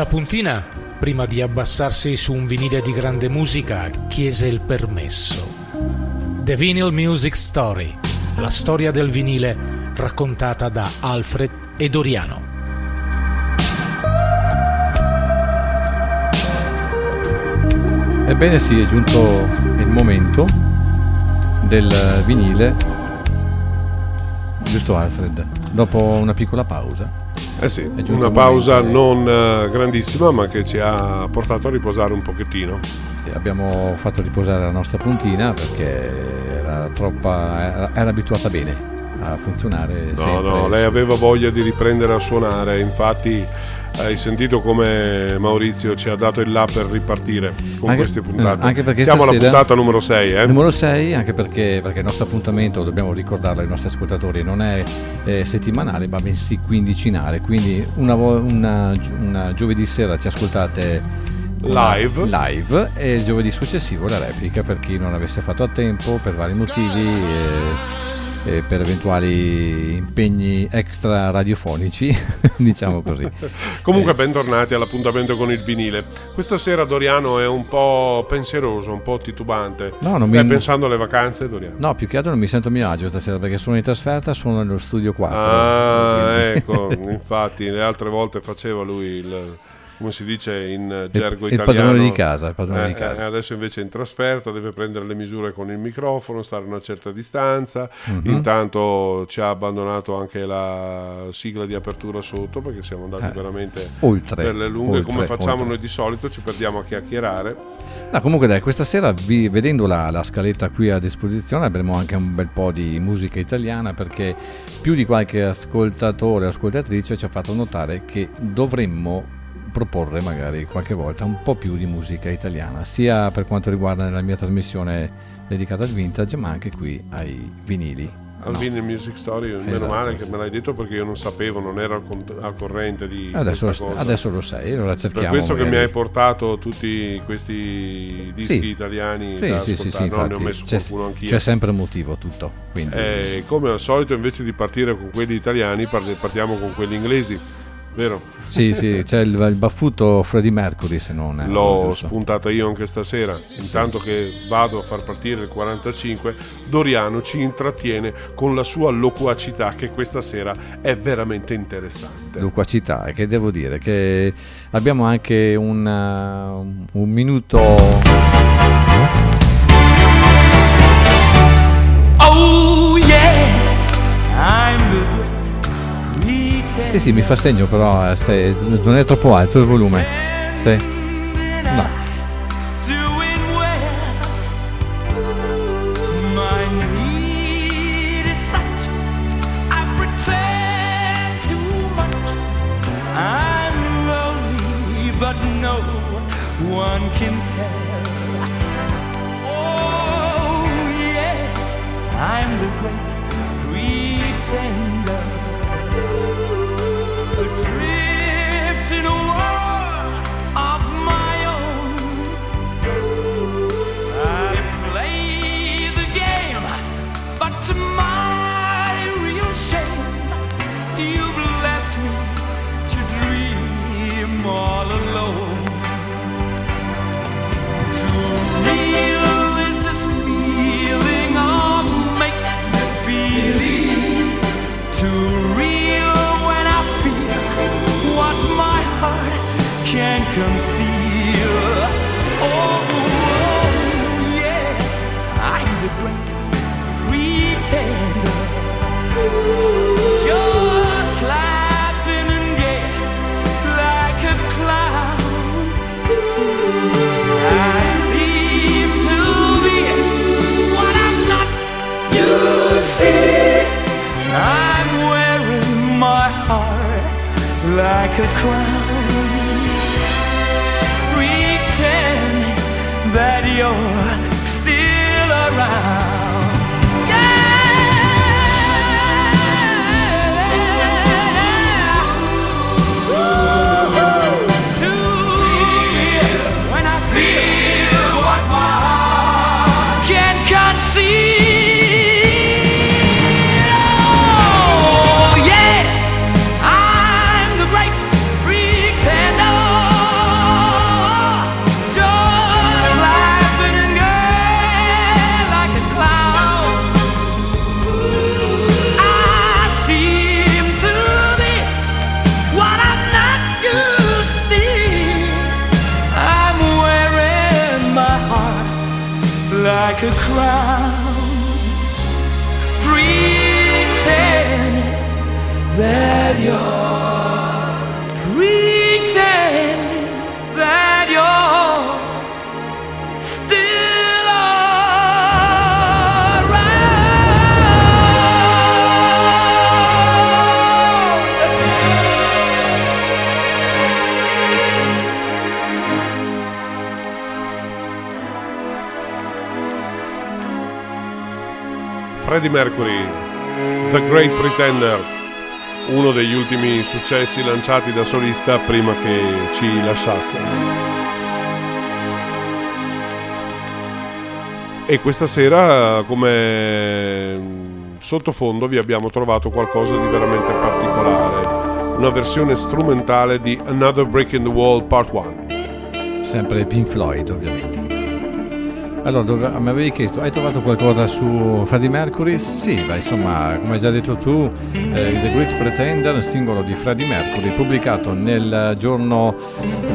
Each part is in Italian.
La puntina, prima di abbassarsi su un vinile di grande musica, chiese il permesso. The Vinyl Music Story, la storia del vinile raccontata da Alfred e Doriano. Ebbene sì, è giunto il momento del vinile, giusto Alfred, dopo una piccola pausa. Eh sì, una pausa non eh, grandissima ma che ci ha portato a riposare un pochettino. Sì, abbiamo fatto riposare la nostra puntina perché era troppa, era, era abituata bene a funzionare. No, sempre. no, lei aveva voglia di riprendere a suonare, infatti hai sentito come Maurizio ci ha dato il là per ripartire con Anche- queste puntate. anche perché Siamo alla puntata numero 6, eh? Numero 6, anche perché, perché il nostro appuntamento, dobbiamo ricordarlo ai nostri ascoltatori, non è eh, settimanale ma bensì quindicinale, quindi una, una una giovedì sera ci ascoltate Live. live e il giovedì successivo la replica per chi non avesse fatto a tempo per vari motivi e, e per eventuali impegni extra radiofonici, diciamo così. Comunque Eh, bentornati all'appuntamento con il vinile. Questa sera Doriano è un po' pensieroso, un po' titubante. No, non Stai mi- pensando alle vacanze, Doriano? No, più che altro non mi sento a mio agio stasera perché sono in trasferta, sono nello studio 4. Ah, quindi- ecco, infatti le altre volte faceva lui il come si dice in gergo il italiano padrone di casa, il padrone Eh, di casa. eh, adesso invece è in trasferta deve prendere le misure con il microfono stare a una certa distanza Mhm. intanto ci ha abbandonato anche la sigla di apertura sotto perché siamo andati Eh, veramente oltre, per le lunghe oltre, come facciamo oltre. noi di solito ci perdiamo a chiacchierare No, comunque dai, questa sera vi- vedendo la, la scaletta qui a disposizione avremo anche un bel po' di musica italiana perché più di qualche ascoltatore o ascoltatrice ci ha fatto notare che dovremmo proporre magari qualche volta un po' più di musica italiana, sia per quanto riguarda la mia trasmissione dedicata al vintage, ma anche qui ai vinili. al No. Vinyl Music Story meno Esatto, male che me l'hai detto perché io non sapevo non ero al, corrente di Adesso, lo, adesso lo sai, allora cerchiamo. Per questo che mi magari- hai portato tutti questi dischi Sì. italiani Sì, da sì, sì, sì, no, ne ho messo c'è, qualcuno anch'io. c'è sempre un motivo tutto. Eh, come al solito, invece di partire con quelli italiani, partiamo con quelli inglesi, vero? Sì, sì, c'è il, il baffuto Freddie Mercury se non è. L'ho spuntata io anche stasera. Intanto che vado a far partire il 45, Doriano ci intrattiene con la sua loquacità, che questa sera è veramente interessante. Loquacità, e che devo dire che abbiamo anche un, uh, un minuto. Sì, sì, mi fa segno, però eh, se non è troppo alto il volume. Sì. No. Freddie Mercury, The Great Pretender, uno degli ultimi successi lanciati da solista prima che ci lasciasse. E questa sera come sottofondo vi abbiamo trovato qualcosa di veramente particolare, una versione strumentale di Another Break in the Wall Part 1. Sempre Pink Floyd, ovviamente. Allora, mi avevi chiesto, hai trovato qualcosa su Freddie Mercury? Sì, ma insomma, come hai già detto tu, eh, The Great Pretender, un singolo di Freddie Mercury, pubblicato nel giorno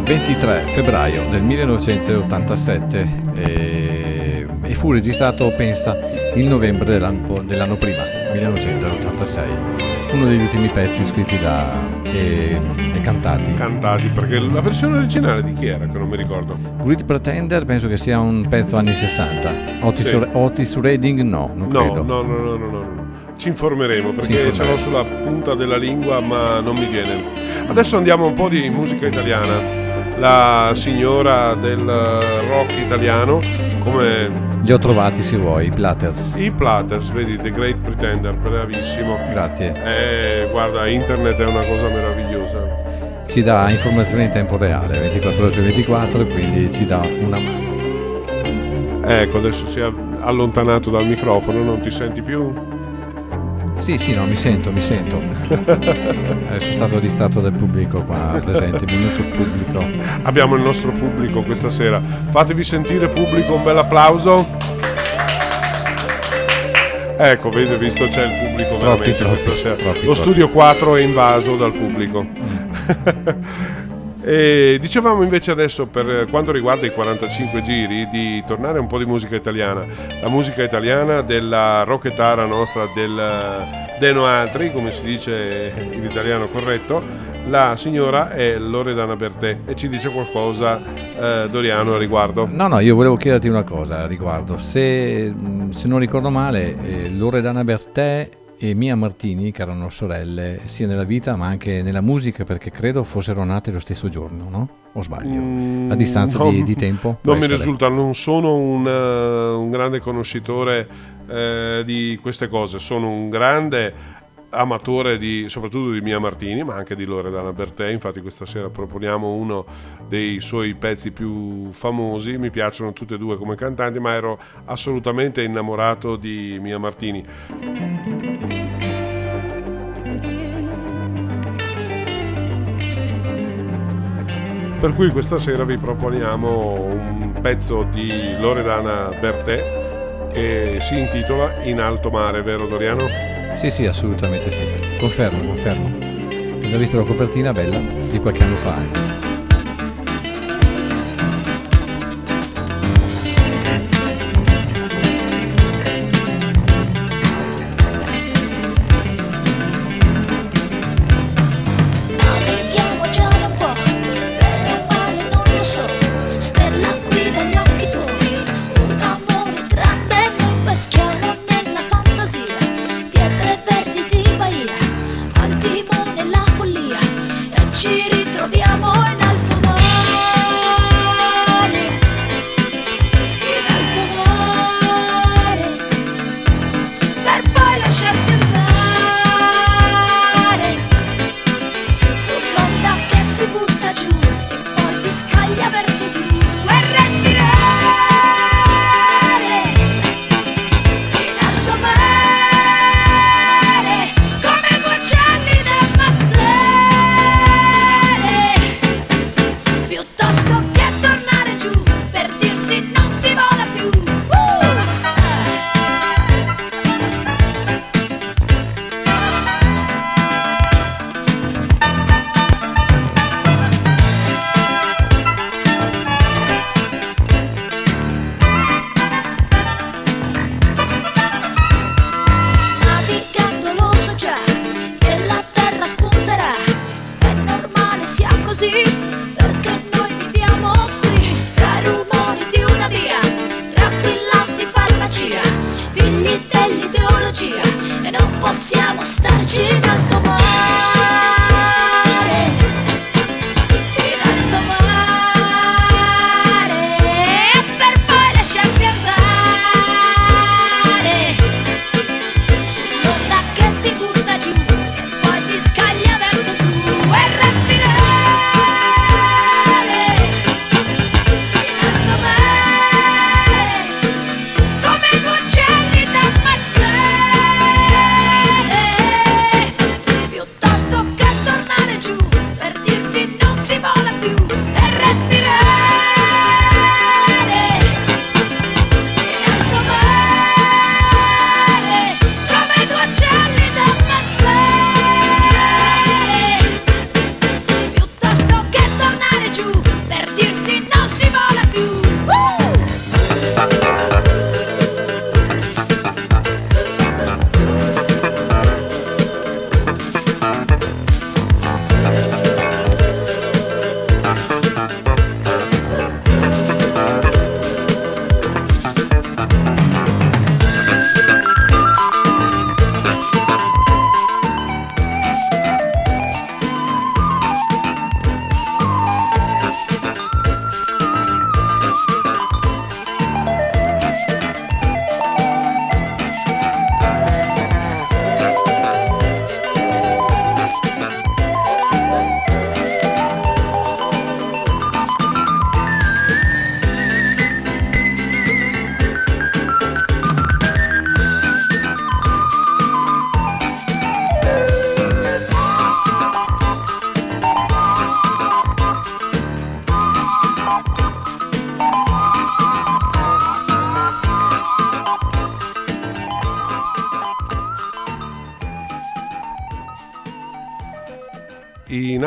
23 febbraio del 1987 e, e fu registrato, pensa, il novembre dell'anno, dell'anno prima, 1986. Uno degli ultimi pezzi scritti da, e, e cantati. Cantati, perché la versione originale di chi era che non mi ricordo. Great Pretender penso che sia un pezzo anni 60. Otis, Sì. Otis Redding no, non No, credo. no, no, no, no, no, no. Ci informeremo perché ce l'ho sulla punta della lingua ma non mi viene. Adesso andiamo un po' di musica italiana. La signora del rock italiano come Li ho trovati se vuoi, i Platters. i Platters, vedi, The Great Pretender, bravissimo. Grazie. Eh, guarda, internet è una cosa meravigliosa. Ci dà informazioni in tempo reale, 24 ore su 24, quindi ci dà una mano. Ecco, adesso si è allontanato dal microfono, non ti senti più? Sì, sì, no, mi sento, mi sento. Eh, sono stato distratto dal pubblico qua presente, minuto pubblico. Abbiamo il nostro pubblico questa sera. Fatevi sentire pubblico un bel applauso. Ecco, vedi, visto c'è il pubblico Troppi, veramente troppi, questa sera. troppi, Lo studio 4 è invaso dal pubblico. e dicevamo invece adesso per quanto riguarda i 45 giri di tornare un po' di musica italiana. La musica italiana della rocchettara nostra del Deno Altri, come si dice in italiano corretto. La signora è Loredana Bertè e ci dice qualcosa eh, Doriano a riguardo. No, no, io volevo chiederti una cosa a riguardo. Se, se non ricordo male, eh, Loredana Bertè e Mia Martini, che erano sorelle sia nella vita ma anche nella musica, perché credo fossero nate lo stesso giorno, no? O sbaglio? Mm, A distanza no, di, di tempo? Non mi essere. risulta, non sono un, eh, un grande conoscitore eh, di queste cose, sono un grande amatore di, soprattutto di Mia Martini, ma anche di Loredana Bertè. Infatti, questa sera proponiamo uno dei suoi pezzi più famosi. Mi piacciono tutte e due come cantanti, ma ero assolutamente innamorato di Mia Martini. Per cui questa sera vi proponiamo un pezzo di Loredana Bertè che si intitola In alto mare, vero Doriano? Sì, sì, assolutamente sì. Confermo, confermo. Ho già visto la copertina bella di qualche anno fa.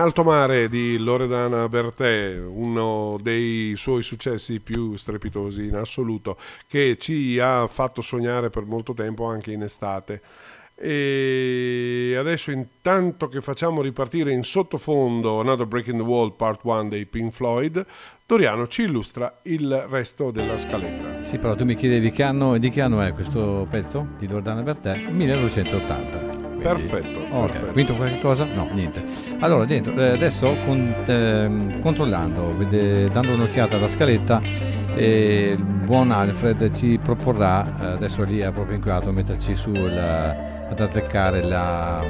Alto mare di Loredana Bertè, uno dei suoi successi più strepitosi in assoluto, che ci ha fatto sognare per molto tempo anche in estate. E adesso intanto che facciamo ripartire in sottofondo Another Breaking the Wall Part 1 dei Pink Floyd, Doriano ci illustra il resto della scaletta. Sì, però tu mi chiedevi che anno, di che anno è questo pezzo di Loredana Bertè? 1980. Quindi- Perfetto, Ok, perfetto. vinto qualche cosa? No, niente. Allora, dentro, eh, adesso con- ehm, controllando, vede- dando un'occhiata alla scaletta, eh, il buon Alfred ci proporrà, eh, adesso lì è proprio inquadrato, metterci su la- ad azzeccare la,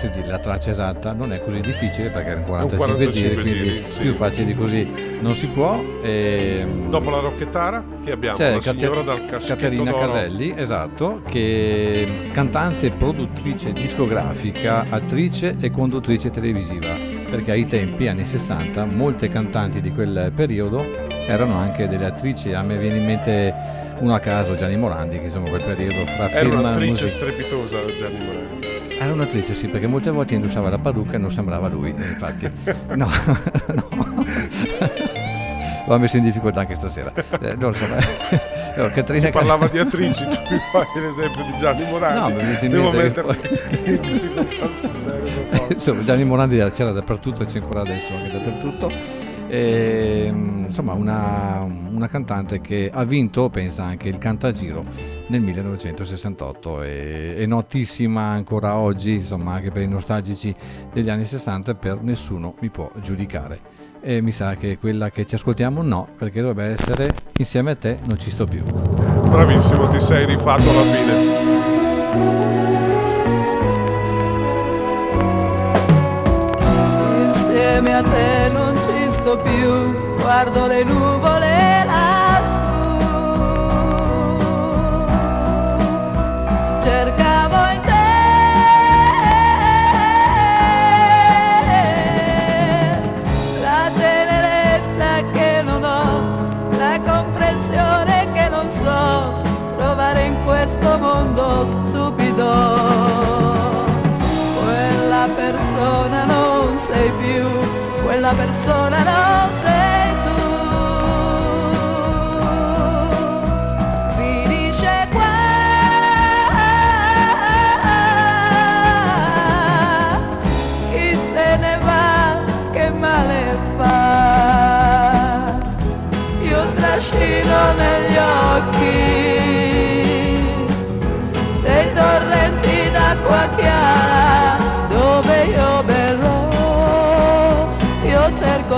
come si dice, la traccia esatta. Non è così difficile perché erano 45, 45 giri, quindi giri, sì. più facile di così non si può. ehm, Dopo la rocchettara, che abbiamo c'è la signora dal caschetto Caterina d'oro. Caselli, esatto, che è cantante, produttrice discografica, attrice e conduttrice televisiva, perché ai tempi, anni 60, molte cantanti di quel periodo erano anche delle attrici, a me viene in mente uno a caso, Gianni Morandi, che insomma quel periodo fra Era film e un'attrice musica. strepitosa Gianni Morandi. Era un'attrice, sì, perché molte volte indossava la parrucca e non sembrava lui, infatti. No, no. L'ho messo in difficoltà anche stasera. Eh, non so, allora, Caterina Si parlava di attrici, tu mi fai l'esempio di Gianni Morandi. No, mi venuto in Devo mente che metterti in difficoltà sul serio. insomma, Gianni Morandi c'era dappertutto e c'è ancora adesso anche dappertutto. E, mm, insomma, una, una cantante che ha vinto, pensa anche il Cantagiro nel 1968 e è notissima ancora oggi, insomma, anche per i nostalgici degli anni 60, per nessuno mi può giudicare. E mi sa che quella che ci ascoltiamo no, perché dovrebbe essere insieme a te non ci sto più. Bravissimo, ti sei rifatto alla fine. Insieme a te guardo le nuvole lassù. Cercavo in te la tenerezza che non ho, la comprensione che non so trovare in questo mondo stupido quella persona non sei più, quella persona non sei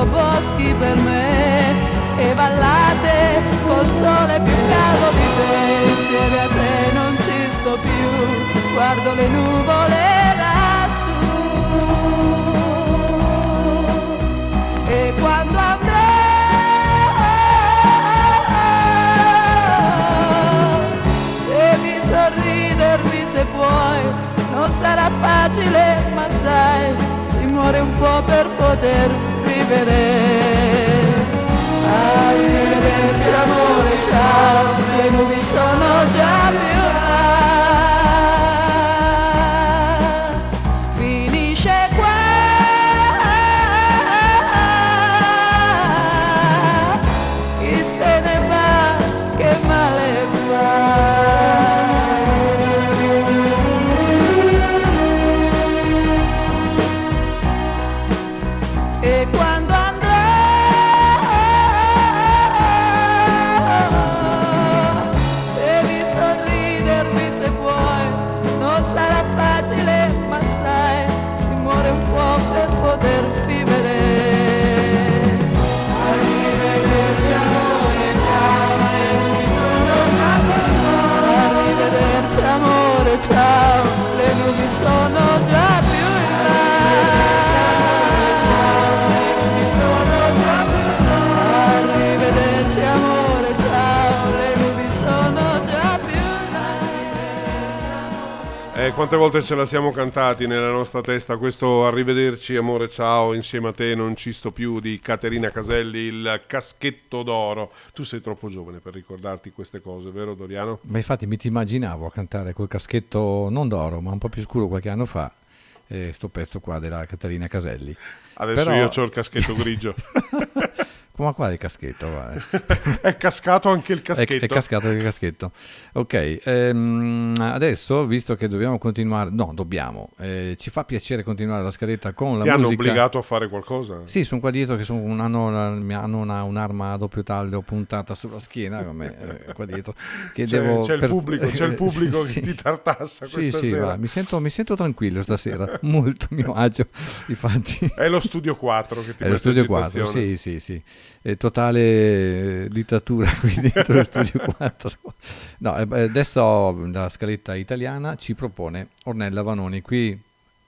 Boschi per me e vallate col sole più caldo di te. Insieme a te non ci sto più, guardo le nuvole lassù. E quando andrò Devi sorridermi se puoi, non sarà facile, ma sai, si muore un po' per poter vivere. Arrivederci amore, ciao, le nubi sono già più quante volte ce la siamo cantati nella nostra testa questo arrivederci amore ciao insieme a te non ci sto più di Caterina Caselli il caschetto d'oro tu sei troppo giovane per ricordarti queste cose vero Doriano? Ma infatti mi ti immaginavo a cantare col caschetto non d'oro, ma un po' più scuro qualche anno fa, eh, sto pezzo qua della Caterina Caselli. adesso Però- io ho il caschetto grigio Ma quale caschetto? va, eh? è cascato anche il È, caschetto è cascato il caschetto. Ok, ehm, adesso visto che dobbiamo continuare, no, dobbiamo, eh, ci fa piacere continuare la scaletta con la ti hanno musica. obbligato a fare qualcosa? Sì, sono qua dietro che sono un- hanno, hanno una- un'arma a doppio taglio puntata sulla schiena, come eh, qua dietro. Che C'è, devo c'è il per- pubblico, c'è il pubblico Sì. che ti tartassa Sì, questa sì, sera va, mi, sento, mi sento tranquillo stasera, molto mio agio, infatti. è lo studio 4 che ti È lo studio 4, agitazione. sì, sì, sì. È totale eh, dittatura qui dentro lo studio 4. No, eh, adesso la scaletta italiana ci propone Ornella Vanoni. Qui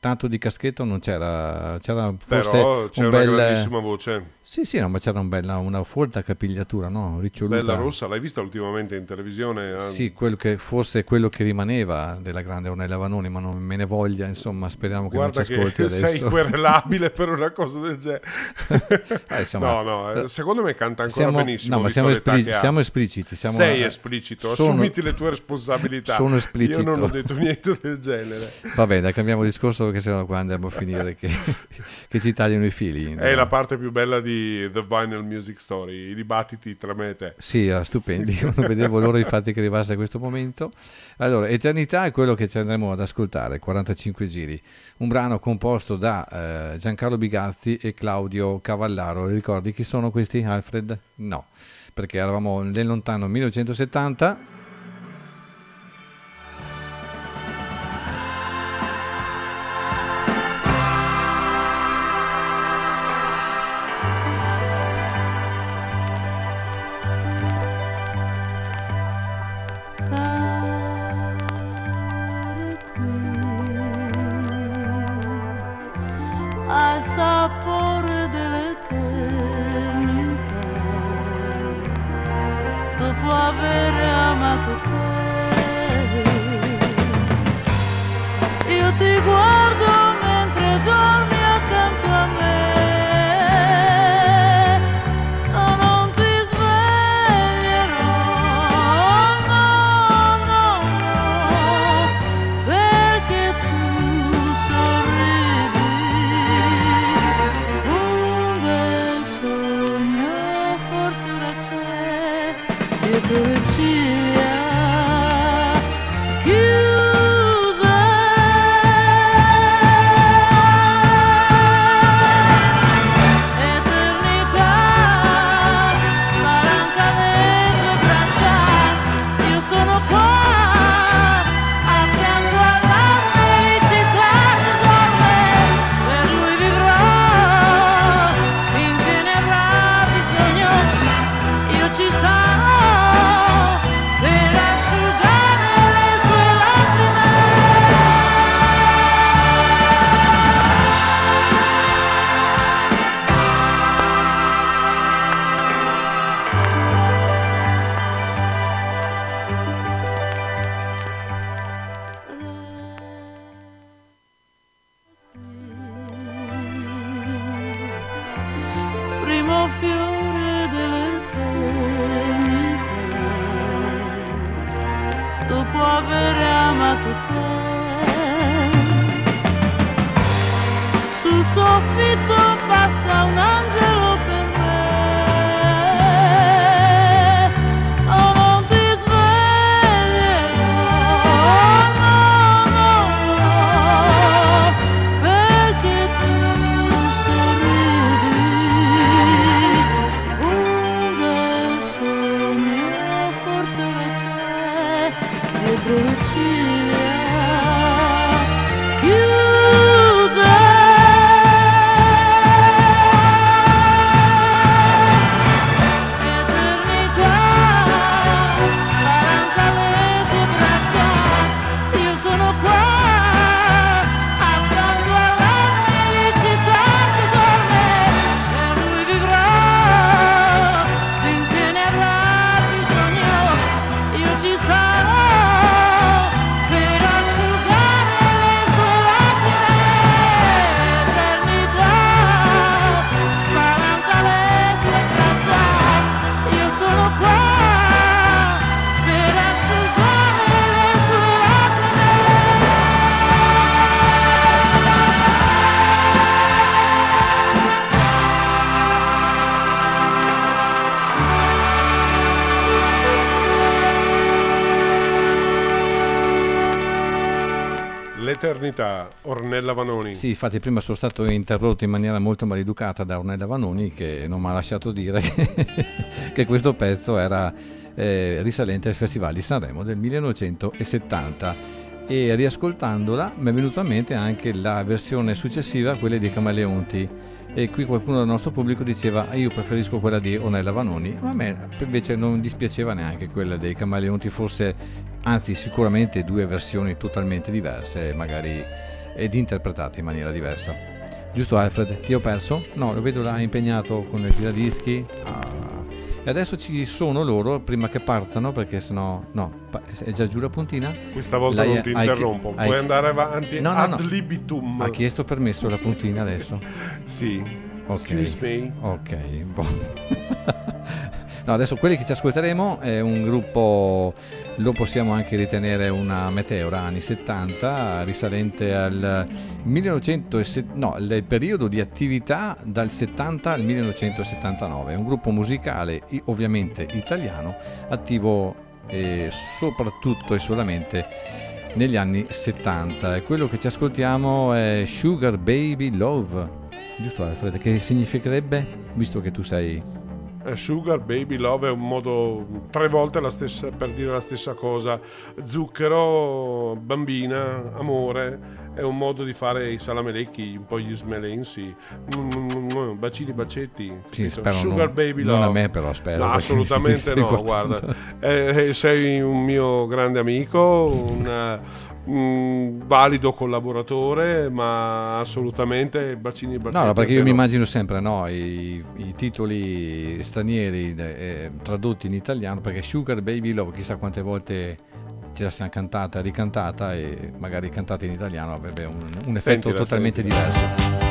tanto di caschetto non c'era, c'era forse però c'è un una bel... grandissima voce Sì, sì, no, ma c'era un bella, una folta capigliatura, no? Riccioluta. bella rossa l'hai vista ultimamente in televisione? Sì, quello che, forse quello che rimaneva della grande Ornella Vanoni, ma non me ne voglia, insomma, speriamo che Guarda non ci ascolti che adesso. sei querelabile per una cosa del genere. Eh, insomma, no, no, eh, secondo me canta ancora siamo, benissimo. no, ma siamo, espli- siamo espliciti. Siamo, Sei eh, esplicito, sono- assumiti le tue responsabilità. sono esplicito. Io non ho detto niente del genere. Va bene, cambiamo discorso perché sennò qua andiamo a finire che, che ci tagliano i fili. È no? la parte più bella di The Vinyl Music Story, i dibattiti tra me e te. Sì, eh, stupendi, non vedevo l'ora infatti che arrivasse a questo momento. Allora, Eternità è quello che ci andremo ad ascoltare, 45 giri, un brano composto da eh, Giancarlo Bigazzi e Claudio Cavallaro. Ricordi chi sono questi, Alfred? No, perché eravamo nel lontano 1970. Sì, infatti prima sono stato interrotto in maniera molto maleducata da Ornella Vanoni che non mi ha lasciato dire che, che questo pezzo era eh, risalente al Festival di Sanremo del 1970 e riascoltandola mi è venuta a mente anche la versione successiva, quella dei Camaleonti. E qui qualcuno del nostro pubblico diceva ah, io preferisco quella di Ornella Vanoni. Ma a me invece non dispiaceva neanche quella dei Camaleonti forse anzi sicuramente due versioni totalmente diverse magari ed interpretate in maniera diversa giusto Alfred ti ho perso? no lo vedo là impegnato con il giradischi ah. e adesso ci sono loro prima che partano perché sennò no è già giù la puntina Questa volta Lei non ti hai- interrompo, hai- puoi andare avanti No, no, ad no. libitum. ha chiesto permesso la puntina adesso Sì. Ok. Excuse me. Ok, boh. no, adesso quelli che ci ascolteremo è un gruppo, lo possiamo anche ritenere una meteora anni 70, risalente al 1970, no, il periodo di attività dal 70 al 1979. È un gruppo musicale ovviamente italiano, attivo eh, soprattutto e solamente negli anni 70 e quello che ci ascoltiamo è Sugar Baby Love giusto Alfred che significherebbe visto che tu sei Sugar, baby, love è un modo tre volte la stessa, per dire la stessa cosa. Zucchero, bambina, amore. È un modo di fare i salamelecchi, un po' gli smelensi. Mm, mm, mm, bacini, bacetti. Sì, Sugar, non- baby, non love. a me però, spero, No, assolutamente no, guarda. Eh, eh, sei un mio grande amico, un, un valido collaboratore, ma assolutamente bacini, bacetti. No, no, perché io mi no. immagino sempre no, i, i titoli stranieri eh, tradotti in italiano, perché Sugar Baby Love, chissà quante volte ce la siamo cantata, ricantata e magari cantata in italiano avrebbe un, un effetto Sentila, totalmente sentila. diverso.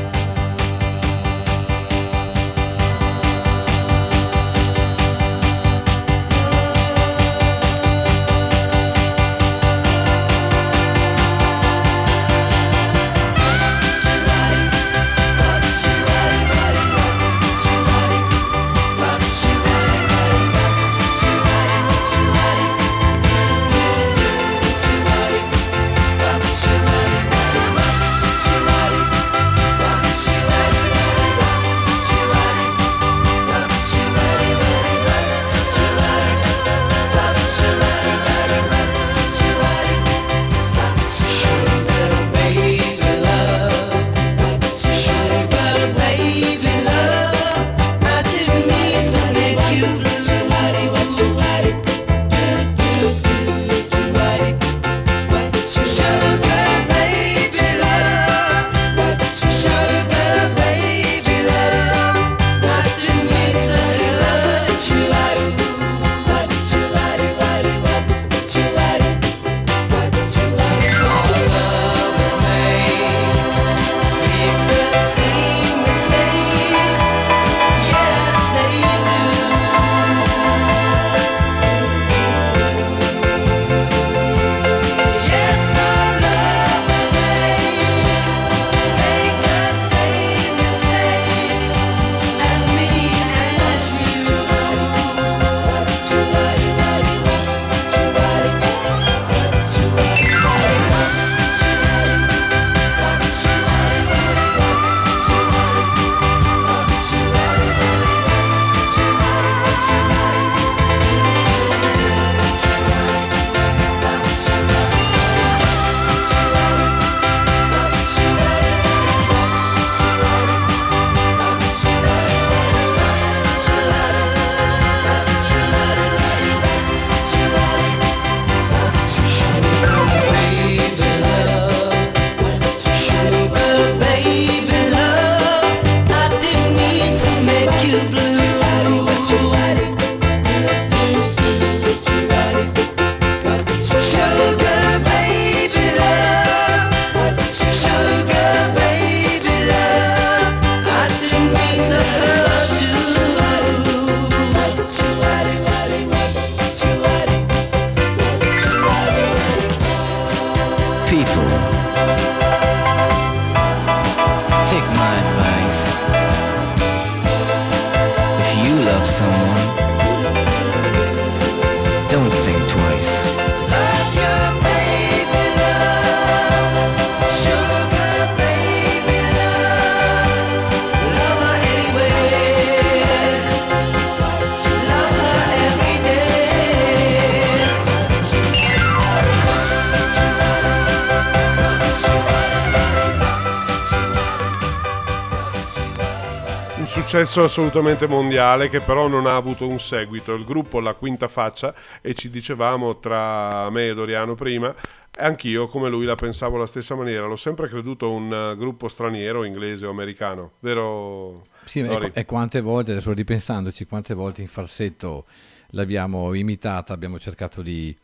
Successo assolutamente mondiale che però non ha avuto un seguito. Il gruppo La Quinta Faccia e ci dicevamo tra me e Doriano prima, anch'io come lui la pensavo alla stessa maniera. L'ho sempre creduto un eh, gruppo straniero, inglese o americano, vero? Sì, e, e quante volte, adesso ripensandoci, quante volte in falsetto l'abbiamo imitata, abbiamo cercato di,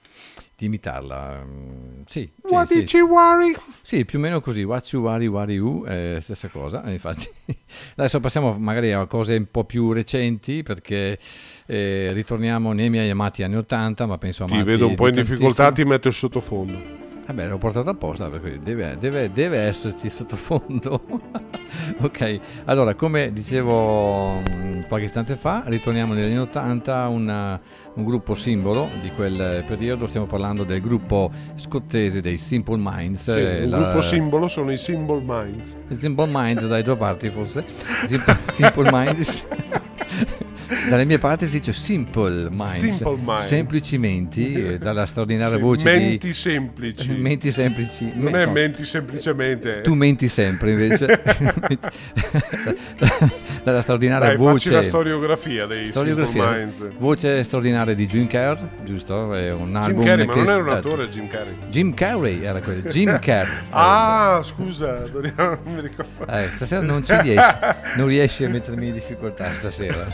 di imitarla. Mm, Sì, sì, What sì, did you worry? Sì, più o meno così. What you worry, worry you, eh, stessa cosa. eh, Infatti, adesso passiamo magari a cose un po' più recenti perché eh, ritorniamo nei miei amati anni 80, ma penso Ti amati vedo un po' in di difficoltà, ti metto il sottofondo. Vabbè, l'ho portato apposta perché deve, deve- deve esserci sottofondo. ok, allora come dicevo mh, qualche istante fa, ritorniamo negli anni 80, una- un gruppo simbolo di quel periodo, stiamo parlando del gruppo scozzese dei Simple Minds. Sì, eh, un la- gruppo simbolo sono i Symbol Minds. Simple Minds dai due parti forse. Simple, Simple Minds. Dalle mie parti si dice Simple Minds, Simple Minds. semplici menti, eh, dalla straordinaria Sì, voce menti di... semplici. Menti semplici. non Me- è menti semplicemente. Tu menti sempre invece. Dalla straordinaria Dai, voce. la storiografia dei storiografia. Minds. Voce straordinaria di Jim Carrey, giusto? È un Jim album Carrey, ma non era un attore Jim Carrey. Jim Carrey era quello. Jim Carrey. Ah, scusa, Doriano, non mi ricordo. Eh, stasera non ci riesci, non riesci a mettermi in difficoltà stasera.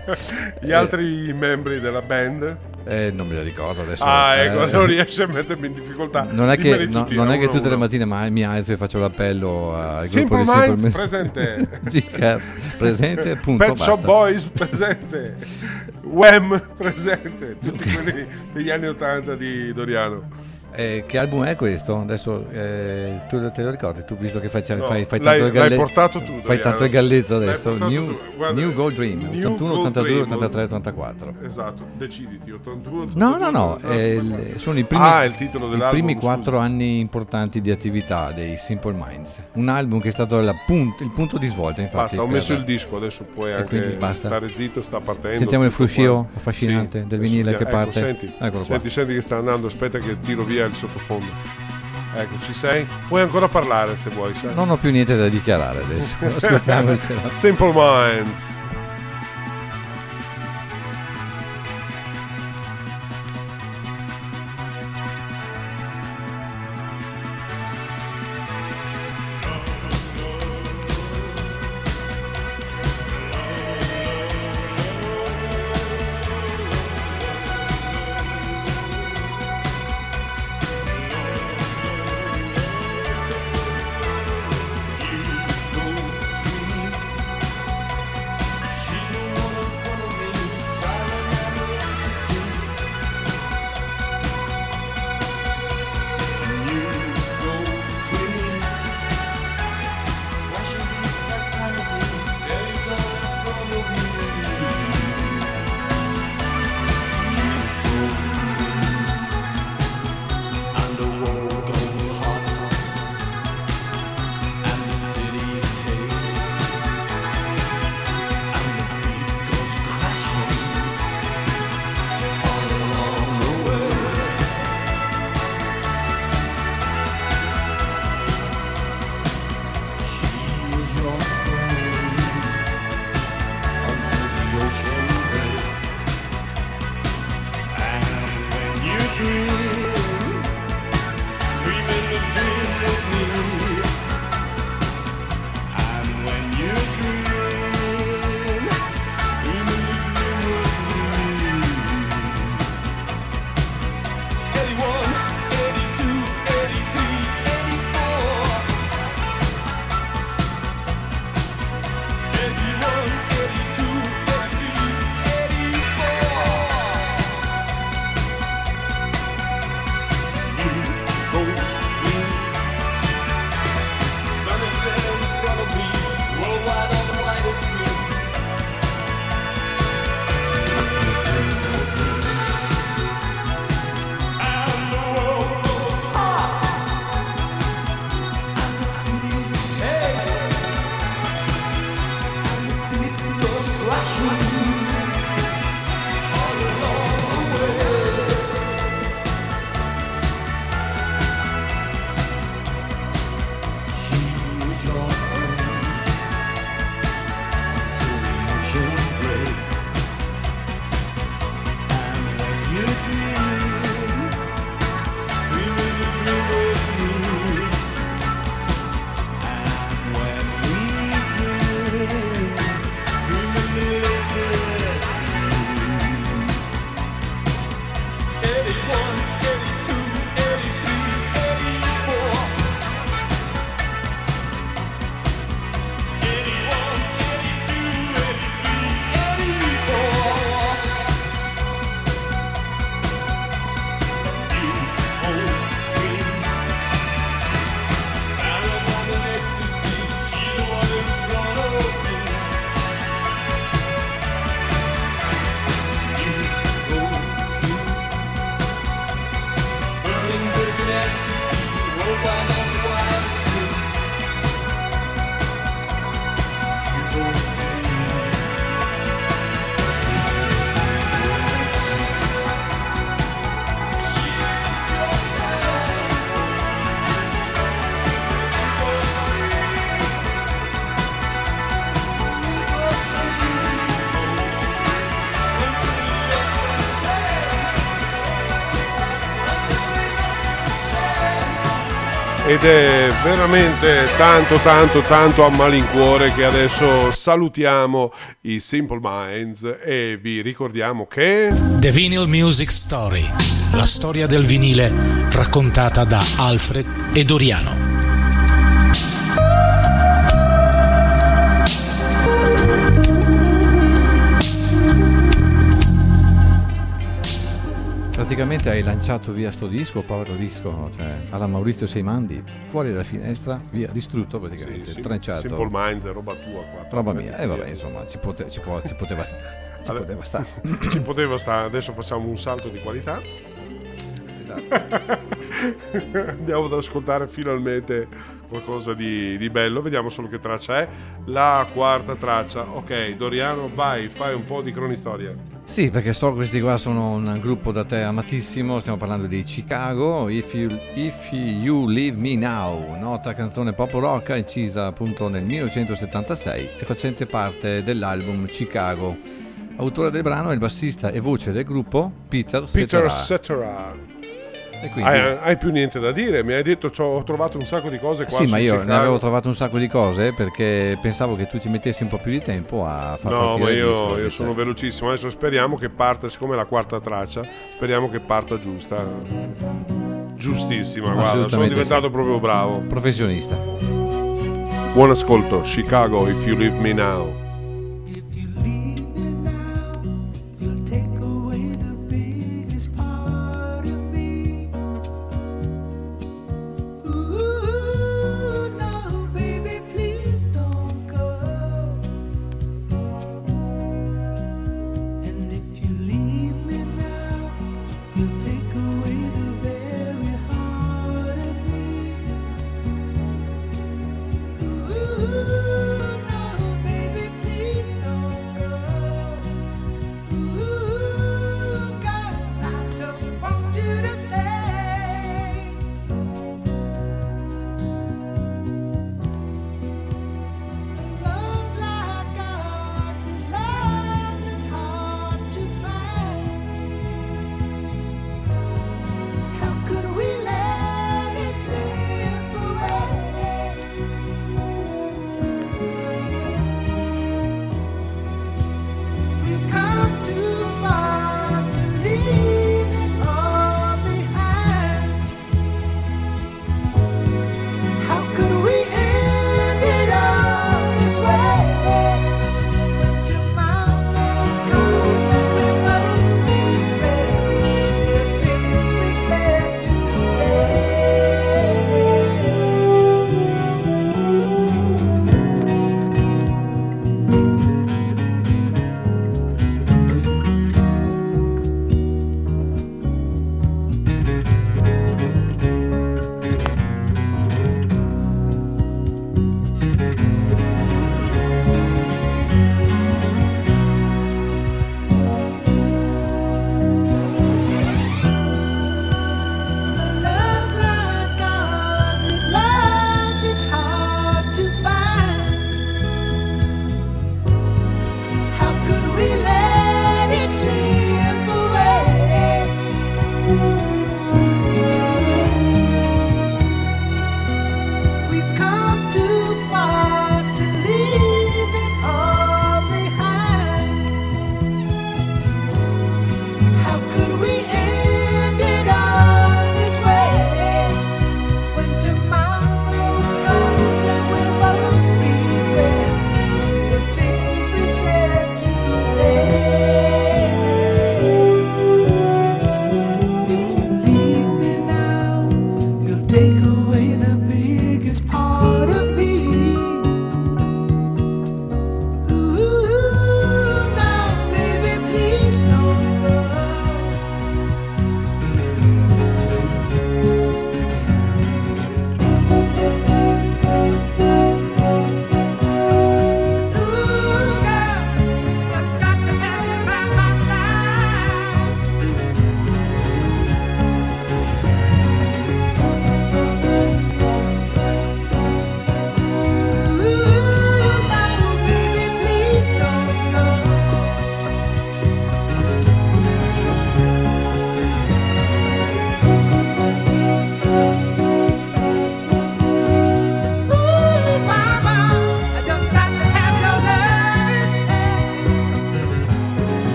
Gli altri membri della band? Eh, non me lo ricordo adesso. Ah, eh, ecco, non riesci a mettermi in difficoltà. Non è che, no- non è che tutte le mattine ma- mi alzo e faccio l'appello al Simple gruppo Minds Simple presente. Presente, punto, Pet Shop basta. Boys presente. Wham presente. Tutti quelli degli anni 80 di Doriano. Eh, che album è questo? Adesso eh, tu te lo ricordi? Tu visto che fai, No, fai, fai tanto il portato tu, Fai Doriano. tanto il galletto adesso. New. Guarda, New Gold Dream New 81, Gold 82, Dream. 83, 84. Esatto, deciditi. 81, No, no, no, 82, è 84. il- sono i primi, Ah, il titolo i primi quattro anni importanti di attività dei Simple Minds. Un album che è stato punt- il punto di svolta, infatti. Basta, ho messo il disco, adesso puoi anche basta. stare zitto, sta partendo. Sentiamo il fruscio affascinante del adesso vinile che ecco, parte. Qua. senti, senti che sta andando, aspetta che tiro via il sottofondo. Ecco, ci sei? Puoi ancora parlare se vuoi, sai? Non ho più niente da dichiarare adesso. Simple Minds. Veramente tanto tanto tanto a malincuore che adesso salutiamo i Simple Minds e vi ricordiamo che The Vinyl Music Story, la storia del vinile raccontata da Alfred e Doriano. Praticamente hai lanciato via sto disco, povero disco, cioè alla Maurizio Seimandi, fuori dalla finestra, via, distrutto praticamente, Sì, tranciato. Simple Minds roba tua qua. Roba mia, e vabbè, via. insomma, ci, pote- ci può- ci poteva stare. Ci Allora- poteva stare. ci poteva stare adesso facciamo un salto di qualità Esatto. andiamo ad ascoltare finalmente qualcosa di, di bello vediamo solo che traccia è la quarta traccia ok Doriano vai fai un po' di cronistoria Sì, perché so che questi qua sono un gruppo da te amatissimo, stiamo parlando di Chicago, If You, If You Leave Me Now, nota canzone pop rock incisa appunto nel 1976 e facente parte dell'album Chicago. Autore del brano è il bassista e voce del gruppo Peter, Peter Cetera. Quindi- hai, hai più niente da dire mi hai detto "C'ho- ho trovato un sacco di cose qua sì, ma io ne Chicago." avevo trovato un sacco di cose perché pensavo che tu ci mettessi un po' più di tempo a far No, ma io, disco, io sono velocissimo. Adesso speriamo che parta, siccome è la quarta traccia, speriamo che parta giusta. Giustissima, guarda, sono diventato sì. proprio bravo. professionista. Buon ascolto, Chicago, if you leave me now.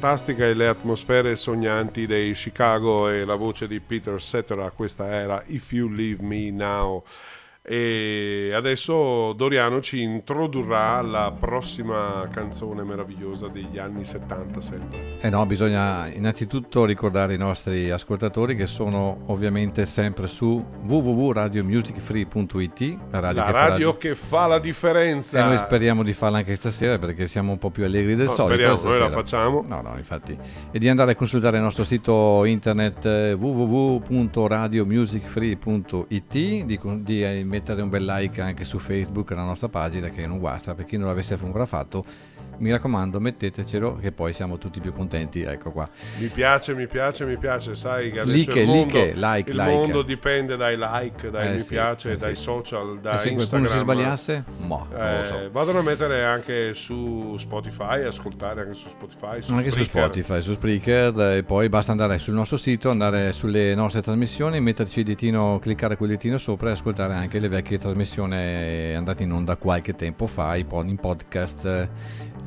Fantastica e le atmosfere sognanti dei Chicago e la voce di Peter Cetera, questa era If You Leave Me Now. E adesso Doriano ci introdurrà alla prossima canzone meravigliosa degli anni 70 sempre. Eh no, bisogna innanzitutto ricordare i nostri ascoltatori che sono ovviamente sempre su www.radiomusicfree.it, la radio, La che fa radio che fa la differenza. E noi speriamo di farla anche stasera perché siamo un po' più allegri del No, solito. speriamo, noi la stasera. facciamo. No, no, infatti. E di andare a consultare il nostro sito internet eh, www.radiomusicfree.it, di, di eh, mettere un bel like anche su Facebook alla nostra pagina che non guasta, per chi non l'avesse ancora fatto, mi raccomando mettetecelo che poi siamo tutti più contenti, ecco qua. Mi piace, mi piace, mi piace, sai che adesso Like, il mondo, like, like, il like. mondo dipende dai like, dai Eh mi sì, piace, eh dai sì. social, da E se Instagram. qualcuno si sbagliasse, mo, lo Eh, so. Vadano a mettere anche su Spotify, ascoltare anche su Spotify, su anche su Spreaker. Spotify, su Spreaker eh, e poi basta andare sul nostro sito, andare sulle nostre trasmissioni, metterci il ditino, cliccare quel ditino sopra e ascoltare anche le vecchie trasmissioni eh, andate in onda qualche tempo fa, in podcast.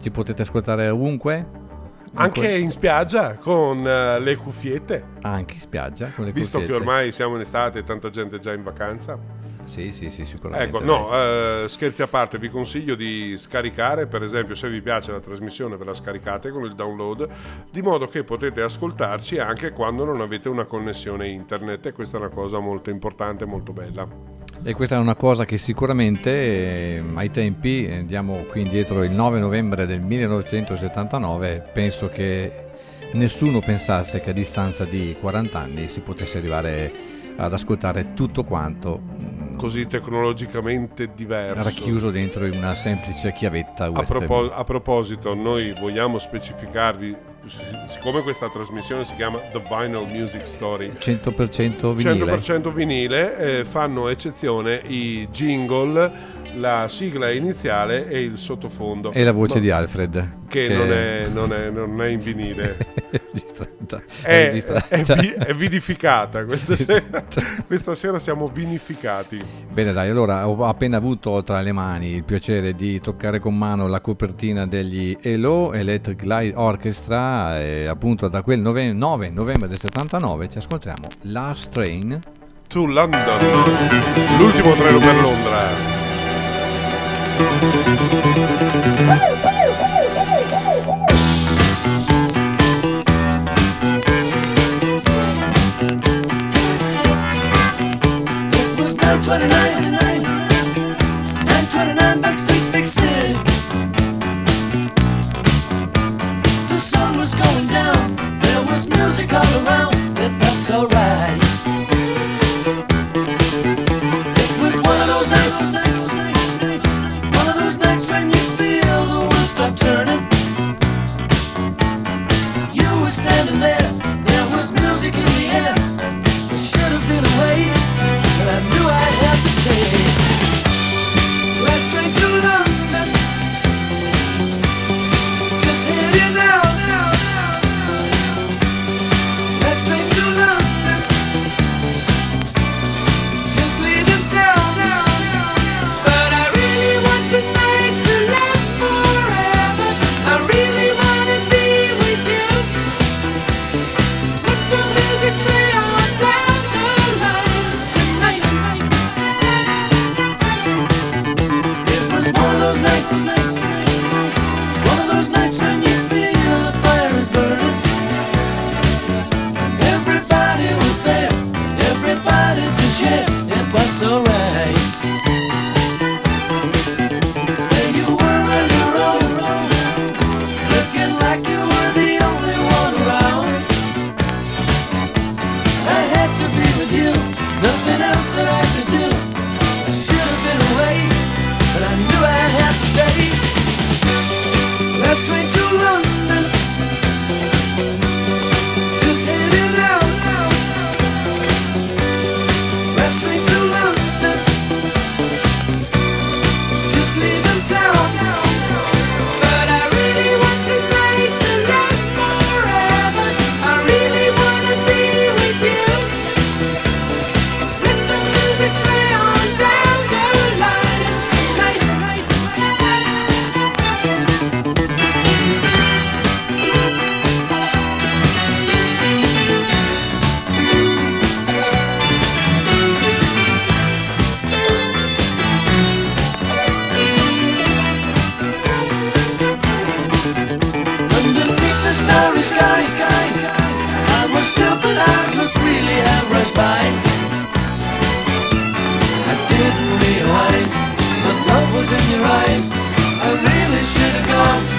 Ci potete ascoltare ovunque? Anche in spiaggia con eh, le cuffiette, Anche in spiaggia con le visto che cuffiette. ormai siamo in estate e tanta gente è già in vacanza. Sì, sì, sì, sicuramente. Ecco, no, eh, scherzi a parte, vi consiglio di scaricare, per esempio, se vi piace la trasmissione, ve la scaricate con il download, di modo che potete ascoltarci anche quando non avete una connessione internet e questa è una cosa molto importante, molto bella. E questa è una cosa che sicuramente eh, ai tempi, eh, andiamo qui indietro il 9 novembre del 1979, penso che nessuno pensasse che a distanza di 40 anni si potesse arrivare ad ascoltare tutto quanto mm, Così tecnologicamente diverso. racchiuso dentro in una semplice chiavetta A, USB. propo- a proposito, noi vogliamo specificarvi, siccome questa trasmissione si chiama The Vinyl Music Story, 100% vinile. 100% vinile, eh, fanno eccezione i jingle, la sigla iniziale e il sottofondo. E la voce Ma- di Alfred. Che, Non, è, non, è, non è in vinile, registrata. è, È registrata. è vi- è vinificata. Questa sera, questa sera siamo vinificati. Bene dai, allora ho appena avuto tra le mani il piacere di toccare con mano la copertina degli Elo Electric Light Orchestra e appunto da quel nove- 9 novembre del 79 ci ascoltiamo Last Train To London, l'ultimo treno per Londra. Was in your eyes. I really should have gone,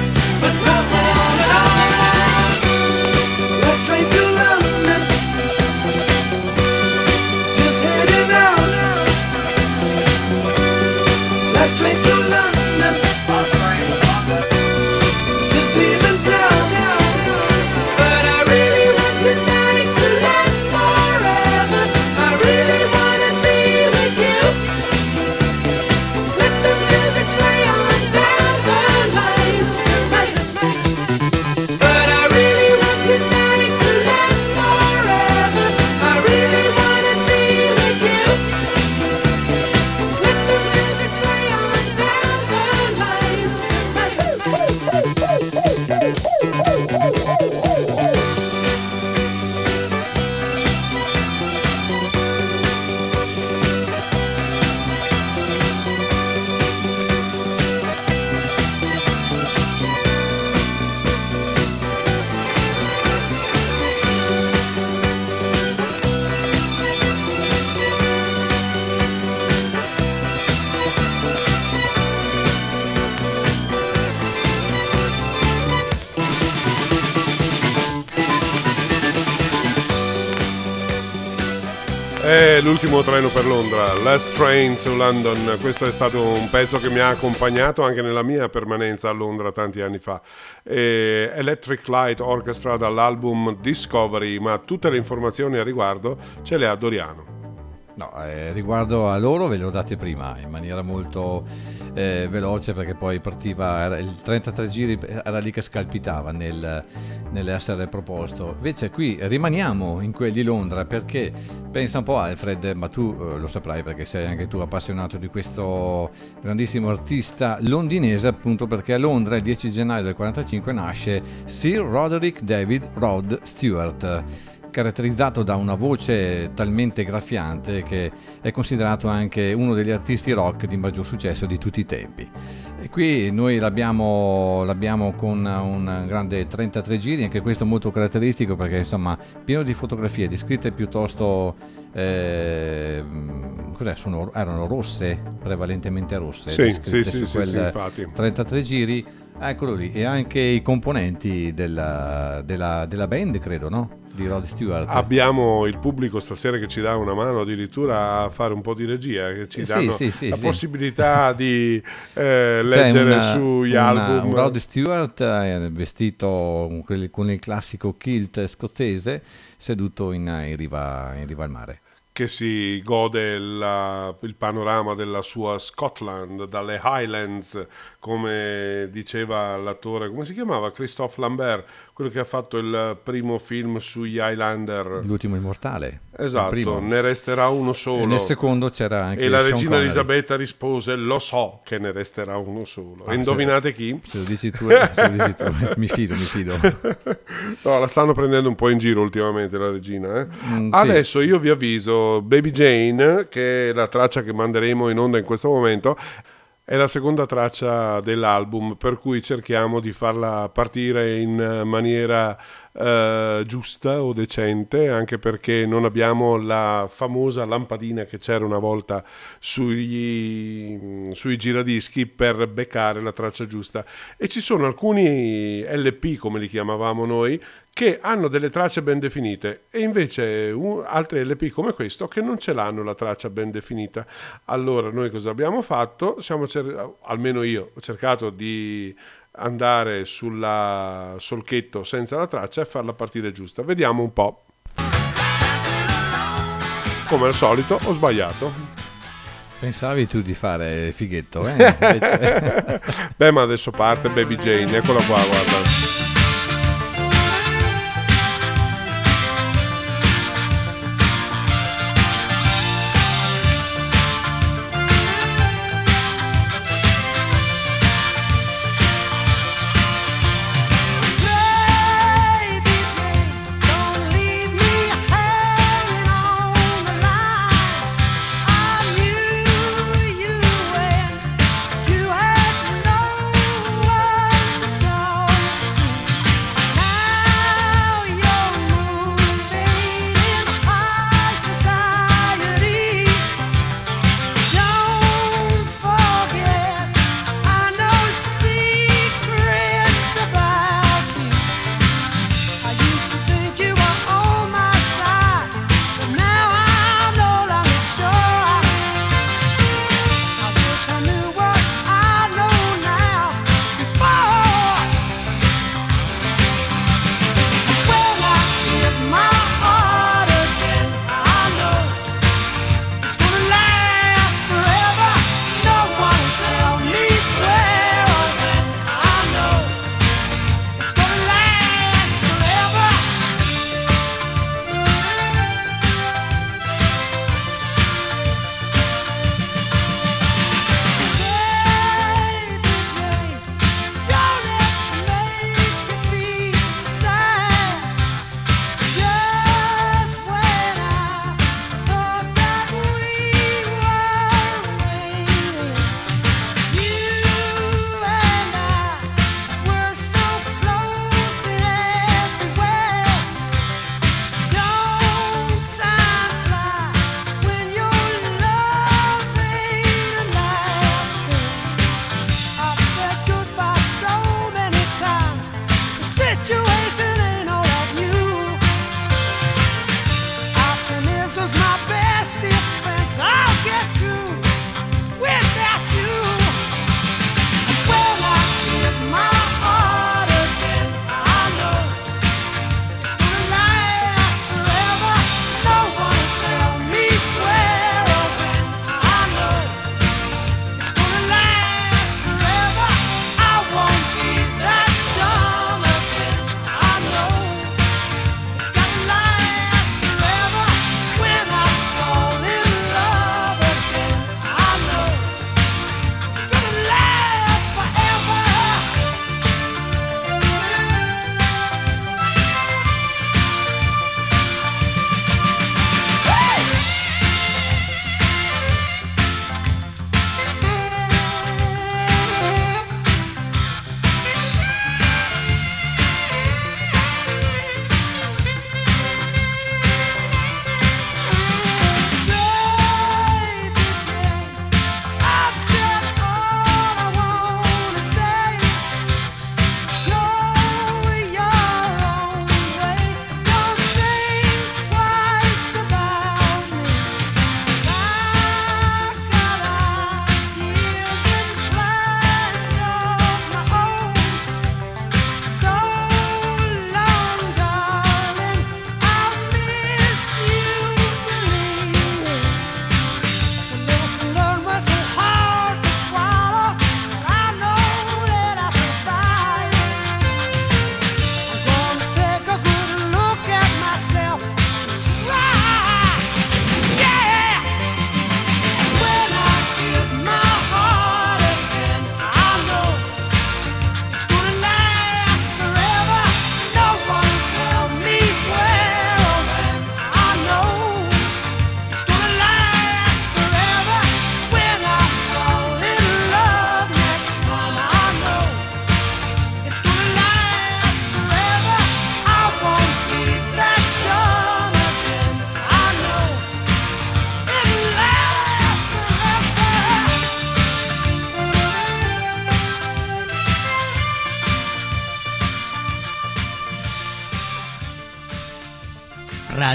l'ultimo treno per Londra, Last Train to London. Questo è stato un pezzo che mi ha accompagnato anche nella mia permanenza a Londra tanti anni fa. E Electric Light Orchestra dall'album Discovery, ma tutte le informazioni a riguardo ce le ha Doriano. No, eh, riguardo a loro ve le ho date prima in maniera molto eh, veloce perché poi partiva, era, il 33 giri era lì che scalpitava nel, nell'essere proposto. Invece qui rimaniamo in quelli di Londra perché pensa un po' Alfred, ma tu eh, lo saprai perché sei anche tu appassionato di questo grandissimo artista londinese appunto perché a Londra il 10 gennaio del 45 nasce Sir Roderick David Rod Stewart caratterizzato da una voce talmente graffiante che è considerato anche uno degli artisti rock di maggior successo di tutti i tempi. E qui noi l'abbiamo, l'abbiamo con un grande 33 giri, anche questo molto caratteristico perché insomma pieno di fotografie, di scritte piuttosto... eh, cos'è? Sono- erano rosse, prevalentemente rosse. Sì, sì, sì, sì, sì, infatti. 33 giri, eccolo lì, e anche i componenti della, della- della band, credo, no? Di Rod Stewart. Abbiamo il pubblico stasera che ci dà una mano addirittura a fare un po' di regia, che ci Eh, sì, danno sì, sì, la sì. possibilità di eh, leggere una- sugli una- album. Un Rod Stewart eh, vestito con, con il classico kilt scozzese, seduto in, in riva, in riva al mare. che si gode la- il panorama della sua Scotland, dalle Highlands, come diceva l'attore, come si chiamava? Christophe Lambert, quello che ha fatto il primo film sugli Highlander. L'ultimo immortale. Esatto, ne resterà uno E solo. nel secondo c'era anche E la Sean regina Connery. Elisabetta rispose: Lo so che ne resterà uno solo. Ah, e indovinate chi? Se lo dici tu, se lo dici tu, mi fido, mi fido. No, la stanno prendendo un po' in giro ultimamente la regina. eh. Mm, sì. Adesso io vi avviso Baby Jane, che è la traccia che manderemo in onda in questo momento. È la seconda traccia dell'album, per cui cerchiamo di farla partire in eh, maniera eh, giusta o decente, anche perché non abbiamo la famosa lampadina che c'era una volta sugli, sui giradischi per beccare la traccia giusta. E ci sono alcuni LP, come li chiamavamo noi, che hanno delle tracce ben definite e invece un- altri LP come questo che non ce l'hanno la traccia ben definita. Allora noi cosa abbiamo fatto? Siamo cer- almeno io ho cercato di andare sulla solchetto senza la traccia e farla partire giusta. Vediamo un po'. Come al solito ho sbagliato. Pensavi tu di fare fighetto, eh? Beh, ma adesso parte Baby Jane, eccola qua, guarda.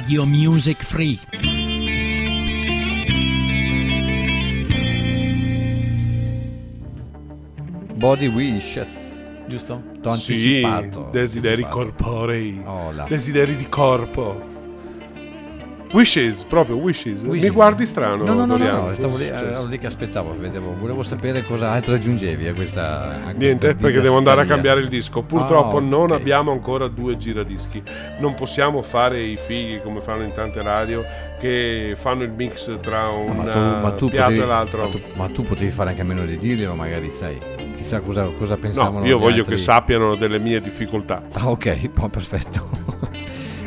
Radio Music Free. Body Wishes, giusto? T'ho Sì, desideri anticipato. corporei, Oh, là. desideri di corpo. Wishes, proprio wishes. Mi Wishes. guardi strano, No, no, no, no, no, stavo lì, Cosa è successo? ero lì che aspettavo, vedevo, volevo sapere cosa altro aggiungevi a questa... a questa Niente, perché devo andare a cambiare il disco. Purtroppo Ah, non abbiamo ancora due giradischi. Non possiamo fare i fighi come fanno in tante radio che fanno il mix tra un Ma tu, ma tu piatto potevi, e l'altro. Ma tu, ma tu potevi fare anche a meno di dirglielo, magari, sai. Chissà cosa, cosa pensavano No, io gli voglio altri. che sappiano delle mie difficoltà. Ah, ok, poi perfetto.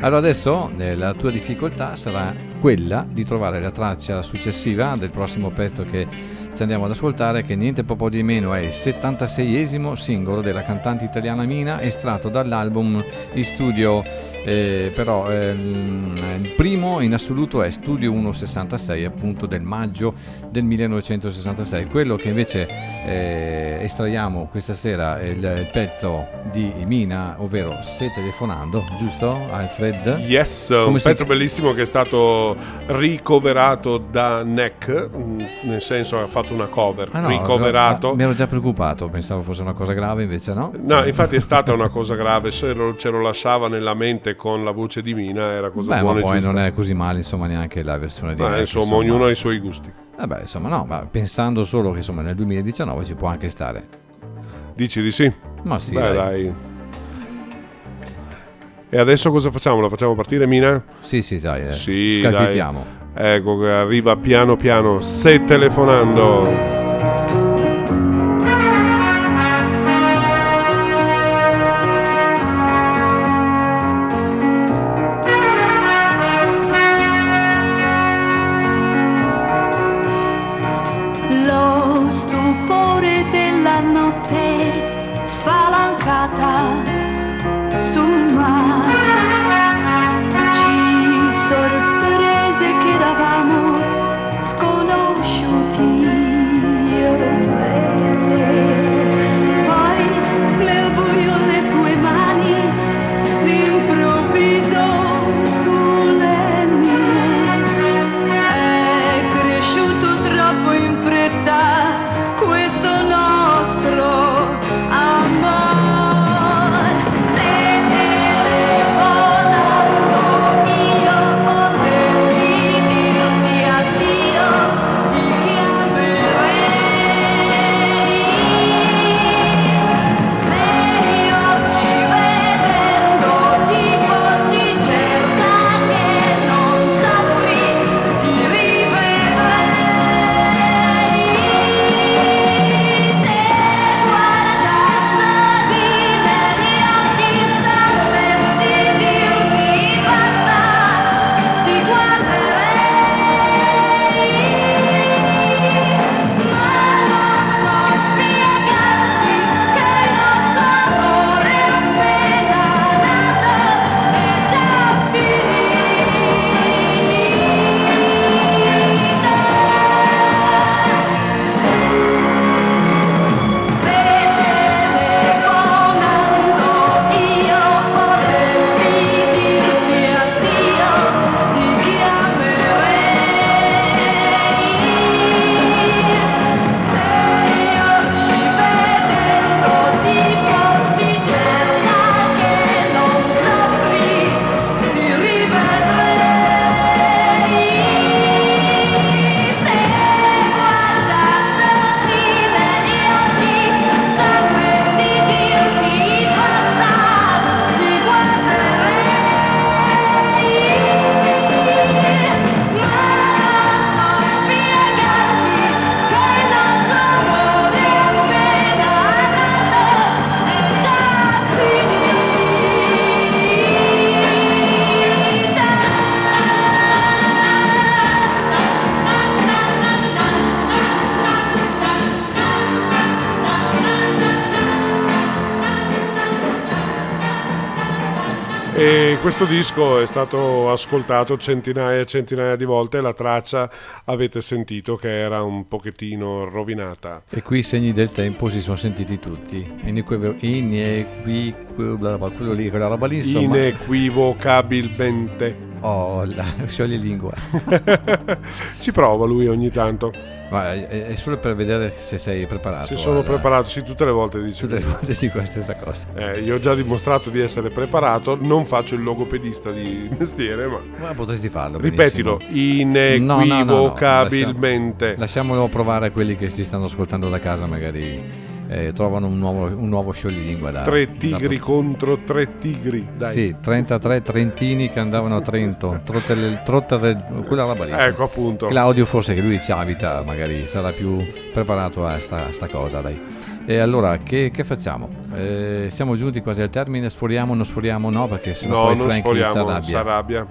Allora adesso eh, la tua difficoltà sarà quella di trovare la traccia successiva del prossimo pezzo che ci andiamo ad ascoltare, che niente po' di meno è il 76esimo singolo della cantante italiana Mina, estratto dall'album in studio, eh, però ehm, il primo in assoluto è Studio 166, appunto del maggio del 1966. Quello che invece eh, estraiamo questa sera è il, il pezzo di Mina, ovvero Se telefonando, giusto Alfred? Yes, un Come si- pezzo bellissimo che è stato ricoverato da Neck, mm, nel senso ha fatto una cover, Ah, no, ricoverato. ah, mi ero già preoccupato, pensavo fosse una cosa grave, invece no. No, infatti è stata una cosa grave, se lo- ce lo lasciava nella mente con la voce di Mina era cosa Beh, ma buona e poi non è così male, insomma, neanche la versione di Ma Neck, insomma, ognuno ha i suoi gusti. Vabbè, insomma, no, ma pensando solo che insomma nel 2019 ci può anche stare. Dici di sì? Ma sì, Beh, dai. dai. E adesso cosa facciamo? La facciamo partire, Mina? Sì, sì, dai, eh, Sì, scalpitiamo. dai. Ecco che arriva piano piano, se telefonando. Questo disco è stato ascoltato centinaia e centinaia di volte la traccia avete sentito che era un pochettino rovinata. E qui i segni del tempo si sono sentiti tutti. Inequivocabilmente. Oh, la scioglie lingua. Ci prova lui ogni tanto. Ma è, è solo per vedere se sei preparato. Se sono alla- preparato, sì, tutte le volte dice. Tutte le volte dico la stessa cosa. Eh, io ho già dimostrato di essere preparato, non faccio il logopedista di mestiere, ma Ma potresti farlo. ripetilo, benissimo. inequivocabilmente. Lasciamolo provare a quelli che si stanno ascoltando da casa, magari eh, trovano un nuovo, un nuovo scioglilingua da Tre tigri da- contro tre tigri, dai. Sì, 33 trentini che andavano a Trento. Trottele, trottele, quella roba lì. Ecco appunto. Claudio forse che lui ci abita, magari sarà più preparato a sta, sta cosa, dai. E allora, che, che facciamo? Eh, siamo giunti quasi al termine, sforiamo, non sforiamo? No, perché sennò No, poi non Frankie si sforiamo, si arrabbia.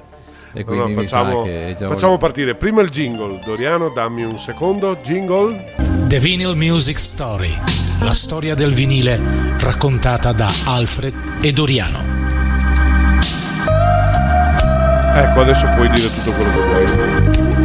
E No, no, quindi mi sa facciamo, facciamo partire prima il jingle. Doriano, dammi un secondo. Jingle. The Vinyl Music Story, la storia del vinile raccontata da Alfred e Doriano. Ecco, adesso puoi dire tutto quello che vuoi.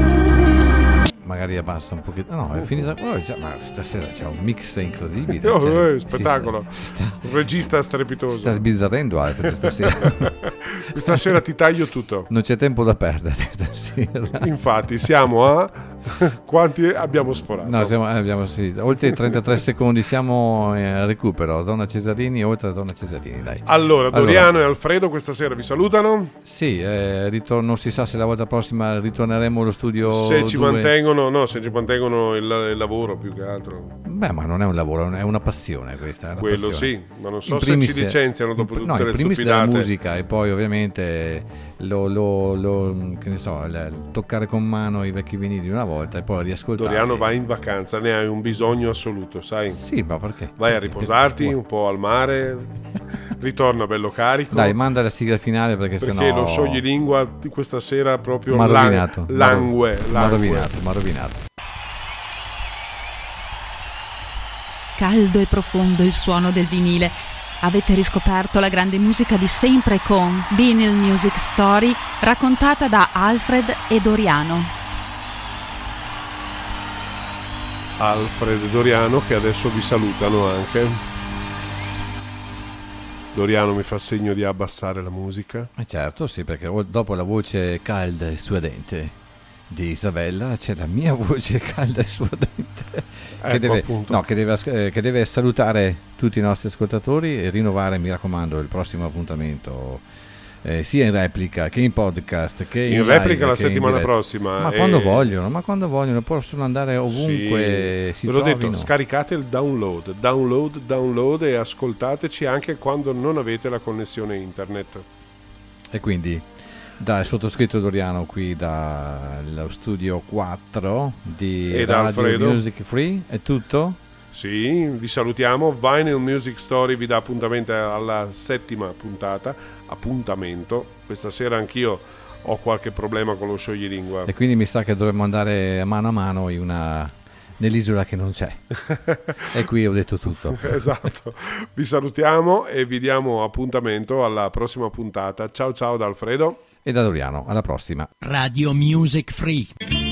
magari abbassa un pochino. No, è finita. Oh, già, ma stasera c'è un mix incredibile. Oh, cioè, eh, si spettacolo. sta- Si sta, Un regista si sta strepitoso. sbizzarrendo Alfred stasera. Questa sera ti taglio tutto. non c'è tempo da perdere stasera. Infatti, siamo a quanti abbiamo sforato? No, siamo, eh, abbiamo, sì, oltre i 33 secondi siamo eh, recupero. Donna Cesarini, oltre a Donna Cesarini, dai. Allora, Doriano e Alfredo questa sera vi salutano. Sì, eh, ritorno, non si sa se la volta prossima ritorneremo allo studio. Se ci mantengono, no, se ci mantengono il, il lavoro più che altro. Beh, ma non è un lavoro, è una passione questa. Una Quello passione. sì, ma non so In se primis- ci licenziano dopo in- tutte no, le in primis della stupidate. musica e poi ovviamente lo, lo- lo- che ne so, il- toccare con mano i vecchi vinili una volta e poi riascoltare. Doriano vai in vacanza, ne hai un bisogno assoluto, sai? Sì, ma perché? Vai a riposarti un po' al mare, ritorna bello carico. Dai, manda la sigla finale perché, perché sennò lo scioglilingua di questa sera proprio lan- rovinato. langue, langue. rovinato, mi ha rovinato. Caldo e profondo il suono del vinile. Avete riscoperto la grande musica di sempre con Vinyl Music Story raccontata da Alfred e Doriano. Alfred e Doriano che adesso vi salutano anche. Doriano mi fa segno di abbassare la musica. Eh certo, sì, perché dopo la voce calda e suadente di Isabella c'è la mia voce calda e suadente. Ecco, che, deve, no, che, deve, eh, che deve salutare tutti i nostri ascoltatori e rinnovare, mi raccomando, il prossimo appuntamento eh, sia in replica che in podcast che in, In live replica la che in settimana prossima. Ma e- quando vogliono, ma quando vogliono, possono andare ovunque Sì, si ve l'ho trovino. detto, scaricate il download, download, download e ascoltateci anche quando non avete la connessione internet. E quindi dal sottoscritto Doriano qui dallo studio 4 di E da Radio Alfredo. Music Free è tutto? Sì, vi salutiamo. Vinyl Music Story vi dà appuntamento alla settima puntata. Appuntamento. Questa sera anch'io ho qualche problema con lo scioglilingua. E quindi mi sa che dovremmo andare mano a mano in una- nell'isola che non c'è. e qui ho detto tutto. esatto. Vi salutiamo e vi diamo appuntamento alla prossima puntata. Ciao ciao da Alfredo. E da Doriano, alla prossima. Radio Music Free.